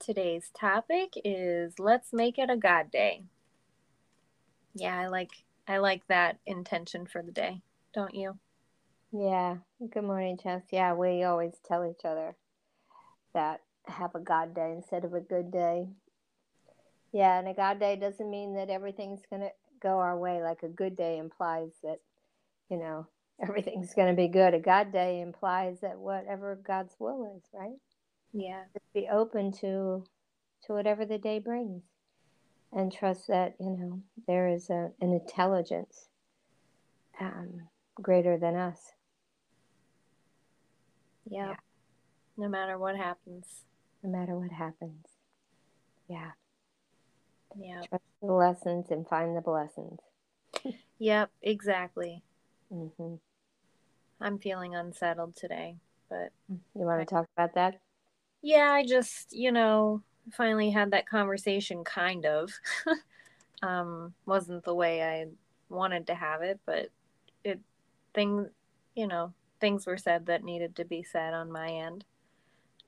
Today's topic is let's make it a God day. Yeah, I like I like that intention for the day, don't you? Yeah. Good morning, Jess. Yeah, we always tell each other that have a God day instead of a good day. Yeah, and a God day doesn't mean that everything's going to go our way. Like a good day implies that, you know, everything's going to be good. A God day implies that whatever God's will is, right? Yeah. Just be open to to whatever the day brings and trust that, you know, there is a, an intelligence um, greater than us. Yep. Yeah. No matter what happens. No matter what happens. Yeah. Yeah. Trust the lessons and find the blessings. yep, exactly. Mm-hmm. I'm feeling unsettled today, but. You want to talk about that? Yeah, I just, you know, finally had that conversation, kind of. um, wasn't the way I wanted to have it, but it, things, you know, things were said that needed to be said on my end.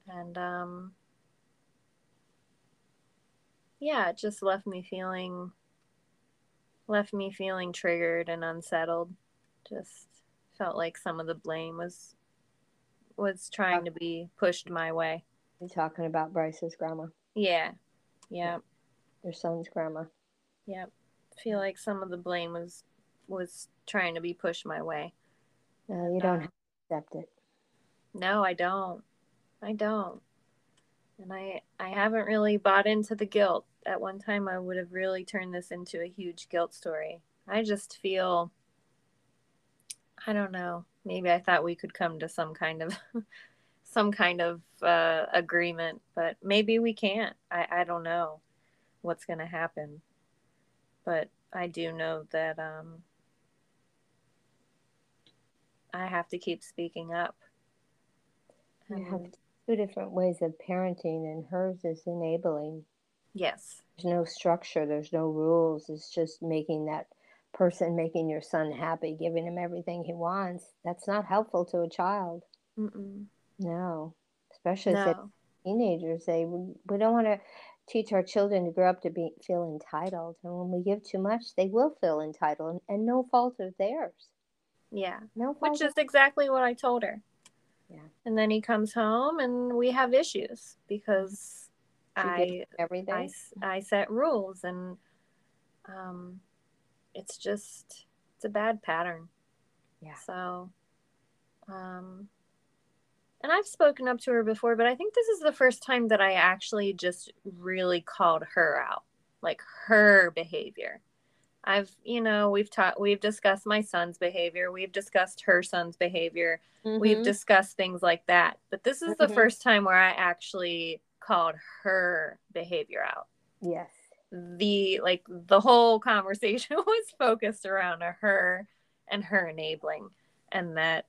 And, um, yeah, it just left me feeling left me feeling triggered and unsettled. Just felt like some of the blame was was trying to be pushed my way. You talking about Bryce's grandma? Yeah. Yeah. Your son's grandma. Yep. feel like some of the blame was was trying to be pushed my way. No, you don't uh, accept it. No, I don't. I don't. And I I haven't really bought into the guilt at one time I would have really turned this into a huge guilt story. I just feel I don't know. Maybe I thought we could come to some kind of some kind of uh, agreement, but maybe we can't. I, I don't know what's going to happen. But I do know that um, I have to keep speaking up. You have two different ways of parenting, and hers is enabling. Yes. There's no structure, there's no rules. It's just making that person, making your son happy, giving him everything he wants. That's not helpful to a child. Mm-mm. No. Especially no. as teenagers, they we don't want to teach our children to grow up to be feel entitled. And when we give too much, they will feel entitled and, and no fault of theirs. Yeah. No Which is exactly what I told her. Yeah. And then he comes home and we have issues because I everything. I, I set rules and um, it's just it's a bad pattern. Yeah. So, um, and I've spoken up to her before, but I think this is the first time that I actually just really called her out, like her behavior. I've, you know, we've taught, we've discussed my son's behavior, we've discussed her son's behavior, mm-hmm. we've discussed things like that. But this is mm-hmm. the first time where I actually called her behavior out. Yes. The like the whole conversation was focused around her and her enabling and that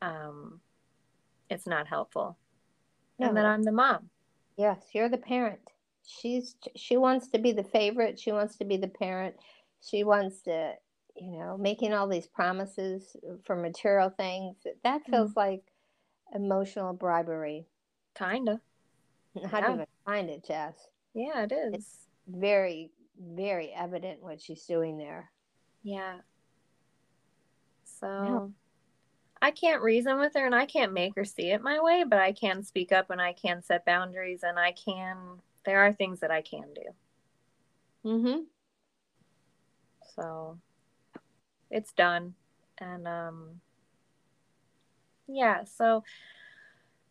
um it's not helpful. No. And that I'm the mom. Yes, you're the parent. She's she wants to be the favorite, she wants to be the parent. She wants to, you know, making all these promises for material things. That feels mm-hmm. like emotional bribery. Kinda. How yeah. do you find it, Jess? Yeah, it is. It's very, very evident what she's doing there. Yeah. So. I can't reason with her and I can't make her see it my way, but I can speak up and I can set boundaries and I can there are things that I can do. Mhm. So it's done. And um yeah, so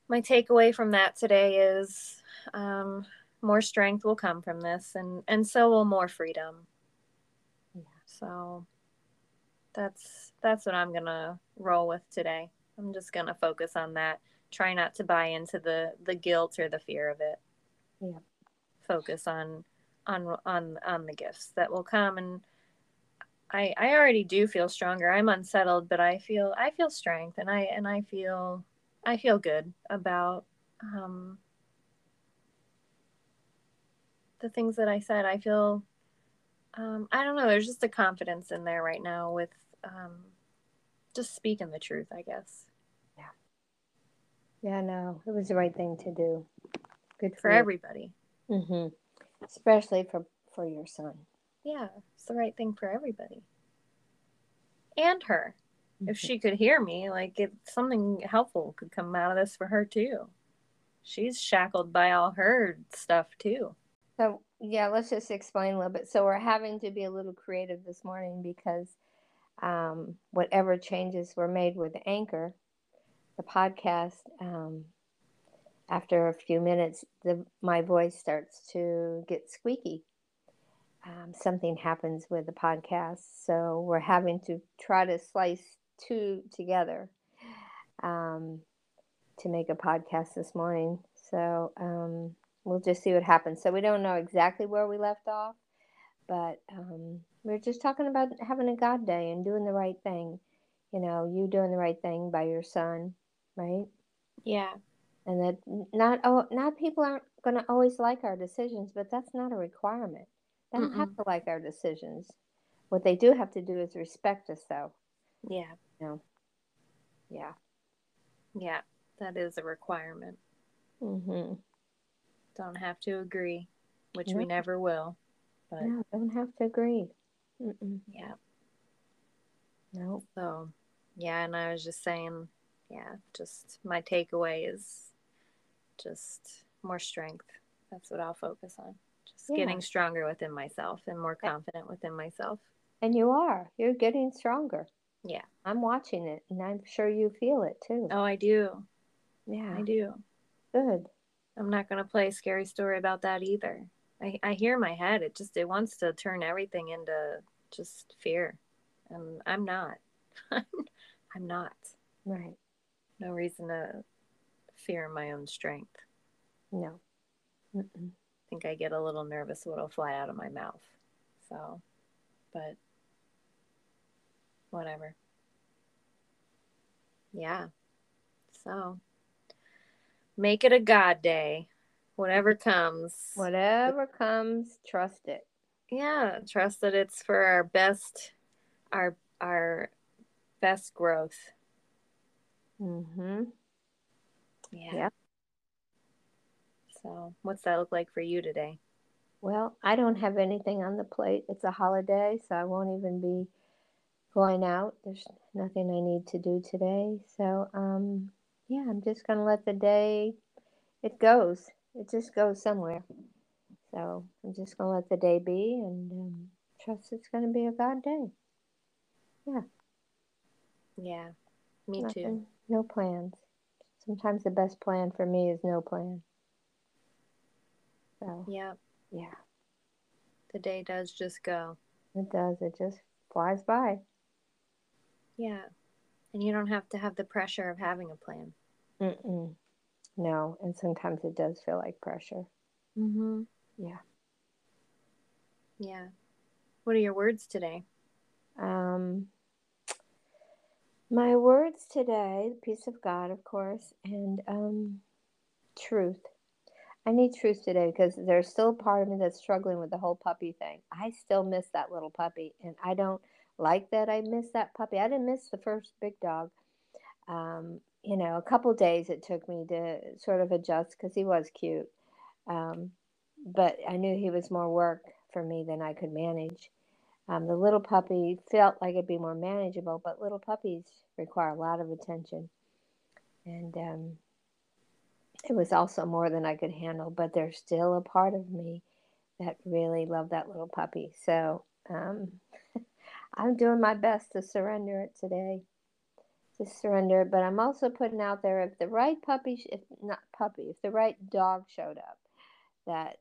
my takeaway from that today is um, more strength will come from this, and and so will more freedom. Yeah. So that's that's what I'm gonna roll with today. I'm just gonna focus on that. Try not to buy into the the guilt or the fear of it. Yeah. Focus on on on on the gifts that will come and I I already do feel stronger. I'm unsettled, but I feel I feel strength and I and I feel I feel good about um the things that I said. I feel um I don't know, there's just a confidence in there right now with um just speaking the truth, I guess. Yeah, Yeah, no, it was the right thing to do. Good For for, everybody. hmm Especially for for your son. Yeah, it's the right thing for everybody. And her. If Mhm. she could hear me, like if something helpful could come out of this for her too. She's shackled by all her stuff too. So yeah, let's just explain a little bit. So we're having to be a little creative this morning because um, whatever changes were made with Anchor, the podcast, um, after a few minutes, the my voice starts to get squeaky. Um, something happens with the podcast, so we're having to try to slice two together um, to make a podcast this morning. So um, we'll just see what happens. So we don't know exactly where we left off, but um, we're just talking about having a God day and doing the right thing. You know, you doing the right thing by your son, right? Yeah. And that not oh, not people aren't going to always like our decisions, but that's not a requirement. They don't have Mm-mm. to like our decisions. What they do have to do is respect us, though. Yeah. Yeah. Yeah. That is a requirement. Mm-hmm. Don't have to agree, which we never will. But No, don't have to agree. Mm-mm. yeah. No. So, yeah, and I was just saying, yeah, just my takeaway is just more strength. That's what I'll focus on. Just Yeah. getting stronger within myself and more confident within myself. And you are. You're getting stronger. Yeah. I'm watching it, and I'm sure you feel it too. Oh, I do. yeah. I do. Good. I'm not going to play a scary story about that either. I, I hear my head. It just, it wants to turn everything into just fear. And I'm not. I'm not. Right. No reason to fear my own strength. No. Mm-mm. I think I get a little nervous what'll fly out of my mouth. So, but whatever. Yeah. So, make it a God day. Whatever comes. Whatever comes, trust it. Yeah, trust that it's for our best our our best growth. Mm-hmm. Yeah. Yeah. So, what's that look like for you today? Well, I don't have anything on the plate. It's a holiday, so I won't even be going out. There's nothing I need to do today. So, um, yeah, I'm just gonna let the day it goes. It just goes somewhere. So I'm just gonna let the day be and um, trust it's gonna be a God day. Yeah. Yeah. Me too. No plans. Sometimes the best plan for me is no plan. So Yeah. yeah, The day does just go. it does. It just flies by. Yeah. And you don't have to have the pressure of having a plan. Mm-mm. No, and sometimes it does feel like pressure. Mm-hmm. Yeah. Yeah. What are your words today? Um, my words today: the peace of God, of course, and um, truth. I need truth today because there's still a part of me that's struggling with the whole puppy thing. I still miss that little puppy, and I don't like that I miss that puppy. I didn't miss the first big dog. Um, you know, a couple days it took me to sort of adjust because he was cute. Um, but I knew he was more work for me than I could manage. Um, the little puppy felt like it'd be more manageable, but little puppies require a lot of attention. And um, it was also more than I could handle, but there's still a part of me that really loved that little puppy. So um, I'm doing my best to surrender it today. To surrender but I'm also putting out there if the right puppy, if not puppy, if the right dog showed up that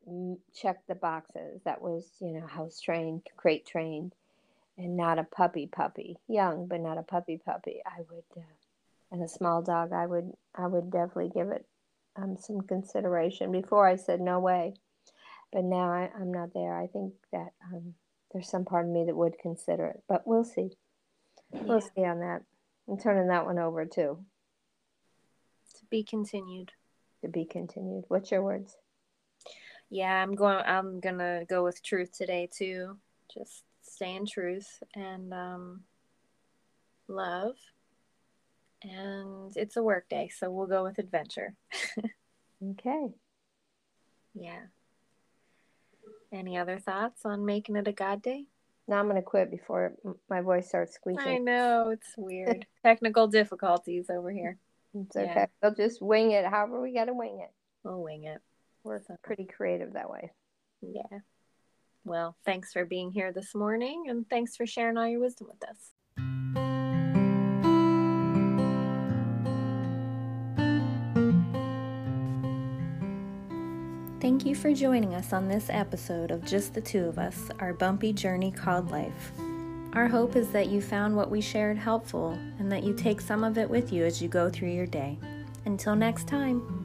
checked the boxes, that was, you know, house trained, crate trained, and not a puppy puppy, young but not a puppy puppy, I would, uh, and a small dog, I would, I would definitely give it um, some consideration before I said no way. but now I, am not there. I think that um, there's some part of me that would consider it, but we'll see. Yeah. We'll see on that. I'm turning that one over too. To be continued. To be continued. What's your words? Yeah, I'm going. I'm gonna go with truth today too. Just stay in truth and um, love. And it's a work day, so we'll go with adventure. okay. Yeah. Any other thoughts on making it a God day? Now I'm to quit before my voice starts squeaking. I know, it's weird. Technical difficulties over here. It's okay. Yeah. We'll just wing it however we got to wing it. We'll wing it. We're so. pretty creative that way. Yeah. Well, thanks for being here this morning and thanks for sharing all your wisdom with us. Thank you for joining us on this episode of Just the Two of Us, our bumpy journey called life. Our hope is that you found what we shared helpful and that you take some of it with you as you go through your day. Until next time.